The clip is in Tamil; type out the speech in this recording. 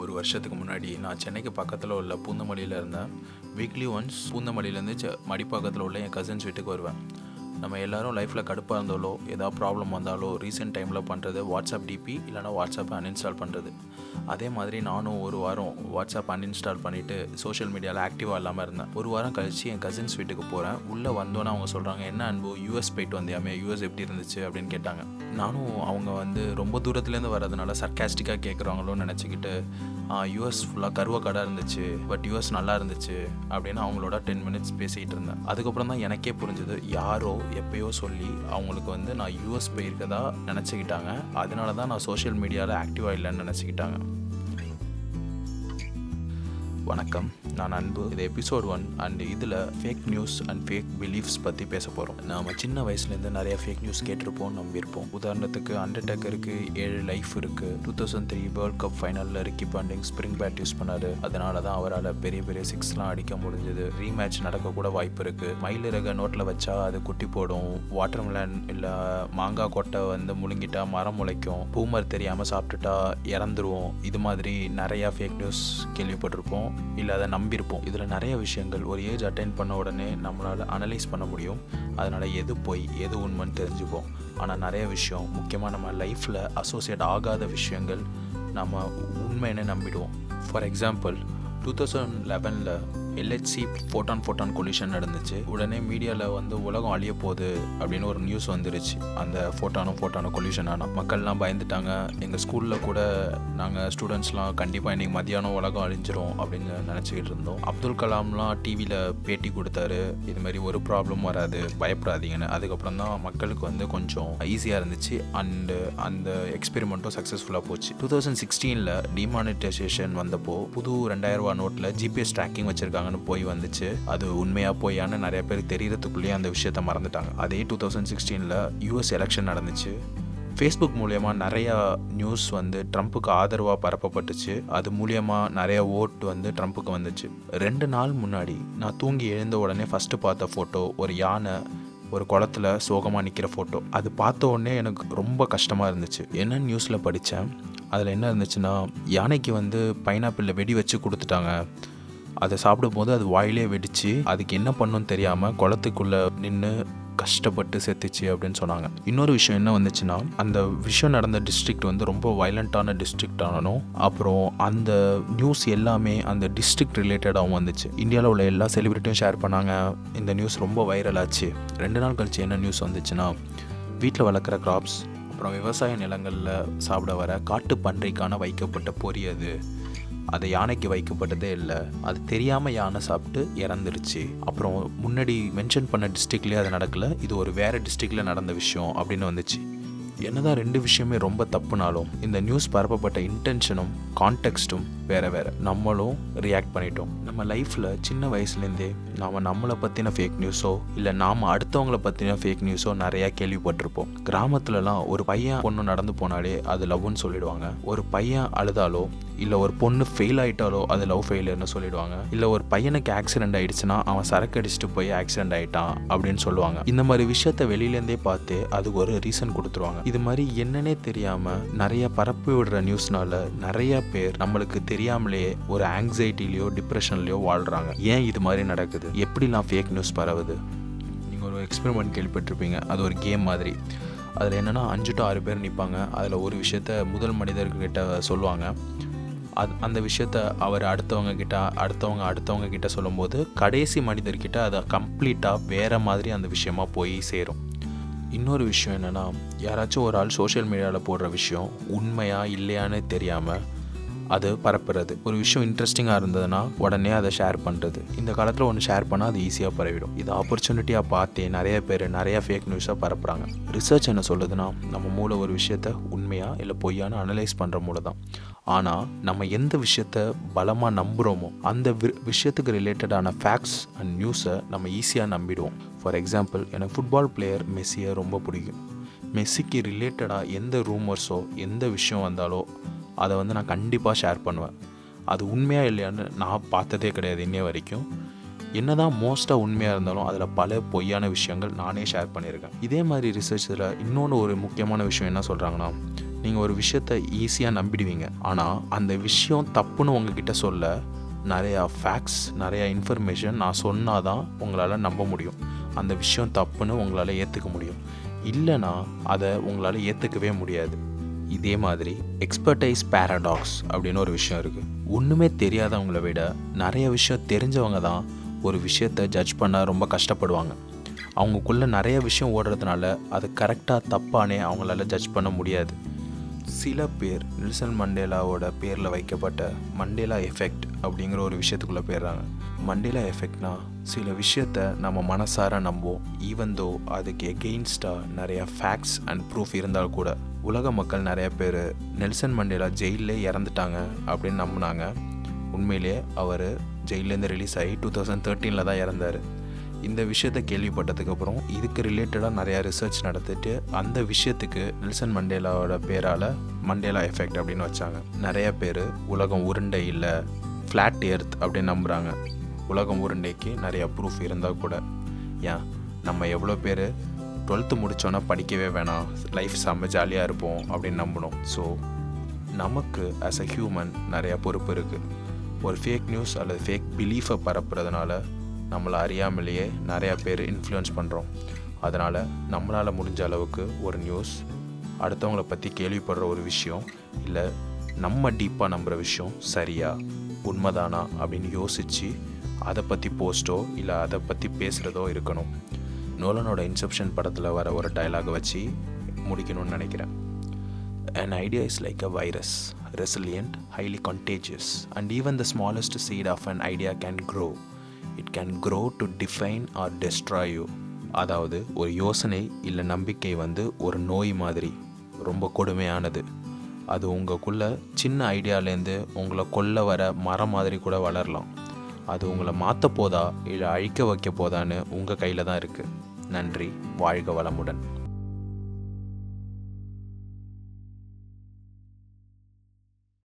ஒரு வருஷத்துக்கு முன்னாடி நான் சென்னைக்கு பக்கத்தில் உள்ள பூந்தமல்லியில் இருந்தேன். வீக்லி ஒன்ஸ் பூந்தமல்லியிலேருந்து செ மடிப்பாக்கத்தில் உள்ள என் கசின்ஸ் வீட்டுக்கு வருவேன். நம்ம எல்லாரும் லைஃப்பில் கடுப்பாக இருந்தாலோ ஏதாவது ப்ராப்ளம் வந்தாலோ ரீசெண்ட் டைமில் பண்ணுறது வாட்ஸ்அப் டிபி இல்லைனா வாட்ஸ்அப்பை அன்இன்ஸ்டால் பண்ணுறது அதே மாதிரி நானும் ஒரு வாரம் வாட்ஸ்அப் அன்இன்ஸ்டால் பண்ணிவிட்டு சோஷியல் மீடியாவில் ஆக்டிவாக இல்லாமல் இருந்தேன். ஒரு வாரம் கழித்து என் கசின்ஸ் வீட்டுக்கு போகிறேன் உள்ளே வந்தோன்னே அவங்க சொல்கிறாங்க என்ன அன்பு யூஎஸ் போயிட்டு வந்தியாமே? யூஎஸ் எப்படி இருந்துச்சு? அப்படின்னு கேட்டாங்க. நானும் அவங்க வந்து ரொம்ப தூரத்துலேருந்து வர்றதுனால சர்க்காஸ்டிக்காக கேட்குறாங்களோன்னு நினச்சிக்கிட்டு யூஎஸ் ஃபுல்லாக கருவக்கடை இருந்துச்சு பட் யூஎஸ் நல்லா இருந்துச்சு அப்படின்னு அவங்களோட டென் மினிட்ஸ் பேசிகிட்டு இருந்தேன். அதுக்கப்புறம் தான் எனக்கே புரிஞ்சது யாரோ எப்பயோ சொல்லி அவங்களுக்கு வந்து நான் யூஎஸ் போயிருக்கதா நினச்சிக்கிட்டாங்க. அதனால தான் நான் சோஷியல் மீடியாவில் ஆக்டிவாக இல்லைன்னு நினச்சிக்கிட்டாங்க. வணக்கம். நான் அன்பு. இது எபிசோட் ஒன் அண்ட் இதில் fake news and fake beliefs பற்றி பேச போகிறோம் நம்ம சின்ன வயசுலேருந்து நிறைய ஃபேக் நியூஸ் கேட்டிருப்போம் நம்பியிருப்போம். உதாரணத்துக்கு அண்டர்டேக்கருக்கு ஏழு லைஃப் இருக்குது two thousand three world cup ஃபைனலில் Ricky Ponting spring bat use பண்ணார். அதனால தான் அவரால் பெரிய பெரிய சிக்ஸ்லாம் அடிக்க முடிஞ்சது. ரீமேட்ச் நடக்கக்கூட வாய்ப்பு இருக்குது மயிலிறக நோட்டில் வச்சா அது குட்டி போடும். வாட்டர் மிலன் இல்லை மாங்காய் கொட்டை வந்து முழுங்கிட்டா மரம் முளைக்கும். பூமர் தெரியாமல் சாப்பிட்டுட்டா இறந்துருவோம். இது மாதிரி நிறையா ஃபேக் நியூஸ் கேள்விப்பட்டிருப்போம். இல்லை அதை நம்பியிருப்போம். இதில் நிறைய விஷயங்கள் ஒரு ஏஜ் அட்டைன் பண்ண உடனே நம்மளால் அனலைஸ் பண்ண முடியும். அதனால் எது போய் எது உண்மைன்னு தெரிஞ்சுப்போம். ஆனால் நிறைய விஷயம் முக்கியமாக நம்ம லைஃப்பில் அசோசியேட் ஆகாத விஷயங்கள் நம்ம உண்மைன்னு நம்பிடுவோம். ஃபார் எக்ஸாம்பிள் டூ தௌசண்ட் லெவனில் எல்ஹெச்சி ஃபோட்டான் ஃபோட்டான் கொலிஷன் நடந்துச்சு. உடனே மீடியாவில் வந்து உலகம் அழிய போகுது அப்படின்னு ஒரு நியூஸ் வந்துருச்சு. அந்த ஃபோட்டானும் ஃபோட்டானும் கொலிஷன் ஆனால் மக்கள்லாம் பயந்துட்டாங்க. எங்கள் ஸ்கூலில் கூட நாங்கள் ஸ்டூடெண்ட்ஸ்லாம் கண்டிப்பாக இன்றைக்கி மதியானம் உலகம் அழிஞ்சிரும் அப்படின்னு நினச்சிக்கிட்டு இருந்தோம். அப்துல் கலாம்லாம் டிவியில் பேட்டி கொடுத்தாரு. இது மாதிரி ஒரு ப்ராப்ளம் வராது பயப்படாதீங்கன்னு. அதுக்கப்புறம் தான் மக்களுக்கு வந்து கொஞ்சம் ஈஸியாக இருந்துச்சு. அண்டு அந்த எக்ஸ்பெரிமெண்ட்டும் சக்ஸஸ்ஃபுல்லாக போச்சு. டூ தௌசண்ட் சிக்ஸ்டீனில் டிமானிட்டைசேஷன் வந்தப்போ புது ரெண்டாயிரம் ரூபா நோட்டில் ஜிபிஎஸ் ட்ராக்கிங் வச்சுருக்காங்கன்னு போய் வந்துச்சு. அது உண்மையாக போயான்னு நிறைய பேர் தெரியறதுக்குள்ளேயே அந்த விஷயத்த மறந்துட்டாங்க. அதே டூ தௌசண்ட் சிக்ஸ்டீனில் யூஎஸ் எலெக்ஷன் நடந்துச்சு. ஃபேஸ்புக் மூலயமா நிறையா நியூஸ் வந்து ட்ரம்ப்புக்கு ஆதரவாக பரப்பப்பட்டுச்சு. அது மூலியமாக நிறைய ஓட் வந்து ட்ரம்ப்புக்கு வந்துச்சு. ரெண்டு நாள் முன்னாடி நான் தூங்கி எழுந்த உடனே ஃபஸ்ட்டு பார்த்த ஃபோட்டோ ஒரு யானை ஒரு குளத்துல சோகமாக நிற்கிற ஃபோட்டோ அது பார்த்த உடனே எனக்கு ரொம்ப கஷ்டமாக இருந்துச்சு. என்ன நியூஸில் படித்தேன் அதில் என்ன இருந்துச்சுன்னா யானைக்கு வந்து பைனாப்பிளில் வெடி வச்சு கொடுத்துட்டாங்க. அதை சாப்பிடும்போது அது வாயிலே வெடிச்சு அதுக்கு என்ன பண்ணுன்னு தெரியாமல் குளத்துக்குள்ளே நின்று கஷ்டப்பட்டு செத்துச்சு அப்படின்னு சொன்னாங்க. இன்னொரு விஷயம் என்ன வந்துச்சுன்னா அந்த விஷயம் நடந்த டிஸ்ட்ரிக்ட் வந்து ரொம்ப வயலண்ட்டான டிஸ்ட்ரிக்ட் ஆனாலும் அப்புறம் அந்த நியூஸ் எல்லாமே அந்த டிஸ்ட்ரிக்ட் ரிலேட்டடாகவும் வந்துச்சு. இந்தியாவில் உள்ள எல்லா செலிபிரிட்டியும் ஷேர் பண்ணாங்க. இந்த நியூஸ் ரொம்ப வைரல் ஆச்சு. ரெண்டு நாள் கழிச்சு என்ன நியூஸ் வந்துச்சுன்னா வீட்டில் வளர்க்குற கிராப்ஸ் அப்புறம் விவசாய நிலங்களில் சாப்பிட வர காட்டு பன்றிக்கான வைக்கப்பட்ட பொரியது அது யானைக்கு வைக்கப்பட்டதே இல்லை. அது தெரியாமல் யானை சாப்பிட்டு இறந்துருச்சு. அப்புறம் முன்னாடி மென்ஷன் பண்ண டிஸ்ட்ரிக்ட்லேயே அது நடக்கல. இது ஒரு வேறு டிஸ்ட்ரிக்டில் நடந்த விஷயம் அப்படின்னு வந்துச்சு. என்னதான் ரெண்டு விஷயமே ரொம்ப தப்புனாலும் இந்த நியூஸ் பரப்பப்பட்ட இன்டென்ஷனும் கான்டெக்ஸ்ட்டும் வேற வேற. நம்மளும் ரியாக்ட் பண்ணிட்டோம். நம்ம லைஃப்பில் சின்ன வயசுலேருந்தே நாம் நம்மளை பற்றின ஃபேக் நியூஸோ இல்லை நாம் அடுத்தவங்கள பற்றின ஃபேக் நியூஸோ நிறையா கேள்விப்பட்டிருப்போம். கிராமத்துலலாம் ஒரு பையன் பொண்ணு நடந்து போனாலே அது லவ்னு சொல்லிடுவாங்க. ஒரு பையன் அழுதாலோ இல்லை ஒரு பொண்ணு ஃபெயில் ஆகிட்டாலோ அது லவ் ஃபெயிலியர்னு சொல்லிடுவாங்க. இல்லை ஒரு பையனுக்கு ஆக்சிடென்ட் ஆயிடுச்சுன்னா அவன் சரக்கு அடிச்சுட்டு போய் ஆக்சிடென்ட் ஆகிட்டான் அப்படின்னு சொல்லுவாங்க. இந்த மாதிரி விஷயத்த வெளியிலேருந்தே பார்த்து அதுக்கு ஒரு ரீசன் கொடுத்துருவாங்க. இது மாதிரி என்னன்னே தெரியாமல் நிறைய பரப்பி விடுற நியூஸ்னால நிறைய பேர் நம்மளுக்கு தெரியாமலே ஒரு ஆங்ஸைட்டிலையோ டிப்ரெஷன்லையோ வாழ்கிறாங்க ஏன் இது மாதிரி நடக்குது? எப்படிலாம் ஃபேக் நியூஸ் பரவுது? நீங்கள் ஒரு எக்ஸ்பெரிமெண்ட் கேள்விப்பட்டிருப்பீங்க. அது ஒரு கேம் மாதிரி. அதில் என்னென்னா அஞ்சு டு ஆறு பேர் நிற்பாங்க அதில் ஒரு விஷயத்த முதல் மனிதர்கிட்ட சொல்லுவாங்க. அது அந்த விஷயத்த அவர் அடுத்தவங்க கிட்ட அடுத்தவங்க அடுத்தவங்க கிட்ட சொல்லும்போது கடைசி மனிதர்கிட்ட அதை கம்ப்ளீட்டாக வேறு மாதிரி அந்த விஷயமா போய் சேரும். இன்னொரு விஷயம் என்னென்னா யாராச்சும் ஒரு ஆள் சோஷியல் மீடியாவில் போடுற விஷயம் உண்மையா இல்லையான்னு தெரியாமல் அது பரப்புறது. ஒரு விஷயம் இன்ட்ரெஸ்டிங்காக இருந்ததுன்னா உடனே அதை ஷேர் பண்ணுறது இந்த காலத்தில் ஒன்று ஷேர் பண்ணால் அது ஈஸியாக பரவிடும். இது ஆப்பர்ச்சுனிட்டியாக பார்த்தே நிறைய பேர் நிறைய ஃபேக் நியூஸாக பரப்புகிறாங்க ரிசர்ச் என்ன சொல்லுதுன்னா நம்ம மூளை ஒரு விஷயத்த உண்மையாக இல்லை பொய்யான்னு அனலைஸ் பண்ணுற மூளை தான். ஆனால் நம்ம எந்த விஷயத்த பலமாக நம்புகிறோமோ அந்த விஷயத்துக்கு ரிலேட்டடான ஃபேக்ட்ஸ் அண்ட் நியூஸை நம்ம ஈஸியாக நம்பிடுவோம். ஃபார் எக்ஸாம்பிள் எனக்கு ஃபுட்பால் பிளேயர் மெஸ்ஸியை ரொம்ப பிடிக்கும். மெஸ்ஸிக்கு ரிலேட்டடாக எந்த ரூமர்ஸோ எந்த விஷயம் வந்தாலோ அதை வந்து நான் கண்டிப்பாக ஷேர் பண்ணுவேன். அது உண்மையாக இல்லையான்னு நான் பார்த்ததே கிடையாது இன்னைய வரைக்கும். என்னதான் மோஸ்ட்டாக உண்மையாக இருந்தாலும் அதில் பல பொய்யான விஷயங்கள் நானே ஷேர் பண்ணியிருக்கேன். இதே மாதிரி ரிசர்ச்சில் இன்னொன்று ஒரு முக்கியமான விஷயம் என்ன சொல்கிறாங்கன்னா நீங்கள் ஒரு விஷயத்த ஈஸியாக நம்பிடுவீங்க. ஆனால் அந்த விஷயம் தப்புன்னு உங்ககிட்ட சொல்ல நிறையா ஃபேக்ட்ஸ் நிறையா இன்ஃபர்மேஷன் நான் சொன்னால் தான் உங்களால் நம்ப முடியும். அந்த விஷயம் தப்புன்னு உங்களால் ஏற்றுக்க முடியும். இல்லைனா அதை உங்களால் ஏற்றுக்கவே முடியாது. இதே மாதிரி எக்ஸ்பர்டைஸ் பேரடாக்ஸ் அப்படின்னு ஒரு விஷயம் இருக்குது ஒன்றுமே தெரியாதவங்கள விட நிறைய விஷயம் தெரிஞ்சவங்க தான் ஒரு விஷயத்தை ஜட்ஜ் பண்ண ரொம்ப கஷ்டப்படுவாங்க. அவங்களுக்குள்ள நிறைய விஷயம் ஓடுறதுனால அது கரெக்டாக தப்பானே அவங்களால ஜட்ஜ் பண்ண முடியாது. சில பேர் நெல்சன் மண்டேலாவோட பேரில் வைக்கப்பட்ட மண்டேலா எஃபெக்ட் அப்படிங்கிற ஒரு விஷயத்துக்குள்ளே போயிடுறாங்க. மண்டேலா எஃபெக்ட்னா சில விஷயத்த நம்ம மனசார நம்புவோம். ஈவன் தோ அதுக்கு எகெயின்ஸ்டாக நிறைய ஃபேக்ட்ஸ் அண்ட் ப்ரூஃப் இருந்தால் கூட உலக மக்கள் நிறைய பேர் நெல்சன் மண்டேலா ஜெயிலே இறந்துட்டாங்க அப்படின்னு நம்பினாங்க. உண்மையிலே அவர் ஜெயிலேருந்து ரிலீஸ் ஆகி டூ தௌசண்ட் தேர்ட்டீனில் தான் இறந்தார். இந்த விஷயத்தை கேள்விப்பட்டதுக்கப்புறம் இதுக்கு ரிலேட்டடாக நிறையா ரிசர்ச் நடத்திட்டு அந்த விஷயத்துக்கு நெல்சன் மண்டேலாவோட பேரால் மண்டேலா எஃபெக்ட் அப்படின்னு வச்சாங்க. நிறைய பேர் உலகம் உருண்டை இல்லை ஃப்ளாட் எர்த் அப்படின்னு நம்புகிறாங்க உலகம் உருண்டைக்கு நிறையா ப்ரூஃப் இருந்தால் கூட. ஏன்? நம்ம எவ்வளோ பேர் டுவெல்த்து முடித்தோன்னா படிக்கவே வேணாம். லைஃப் செம்ம ஜாலியாக இருப்போம் அப்படின்னு நம்பணும் ஸோ நமக்கு ஆஸ் அ ஹியூமன் நிறையா பொறுப்பு இருக்குது ஒரு ஃபேக் நியூஸ் அல்லது ஃபேக் பிலீஃபை பரப்புறதுனால நம்மளை அறியாமலேயே நிறையா பேர் இன்ஃப்ளூயன்ஸ் பண்ணுறோம் அதனால் நம்மளால் முடிஞ்ச அளவுக்கு ஒரு நியூஸ் அடுத்தவங்கள பற்றி கேள்விப்படுற ஒரு விஷயம் இல்லை நம்ம டீப்பாக நம்புகிற விஷயம் சரியா? உண்மைதானா அப்படின்னு யோசித்து அதை பற்றி போஸ்ட்டோ இல்லை அதை பற்றி பேசுகிறதோ இருக்கணும். நோலனோட இன்செப்ஷன் படத்தில் வர ஒரு டைலாகை வச்சு முடிக்கணும்னு நினைக்கிறேன். And idea is like a virus resilient highly contagious and even the smallest seed of an idea can grow it can grow to define or destroy you அதாவது ஒரு யோசனை இல்லை நம்பிக்கை வந்து ஒரு நோய் மாதிரி ரொம்ப கொடுமையானது. அது உங்களுக்குள்ள சின்ன ஐடியாலேருந்து உங்களை கொல்ல வர மரம் மாதிரி கூட வளரலாம். அது உங்களை மாற்ற போதா இல்லை அழிக்க வைக்க போதான்னு உங்கள் கையில் தான் இருக்குது நன்றி வாழ்க வளமுடன்.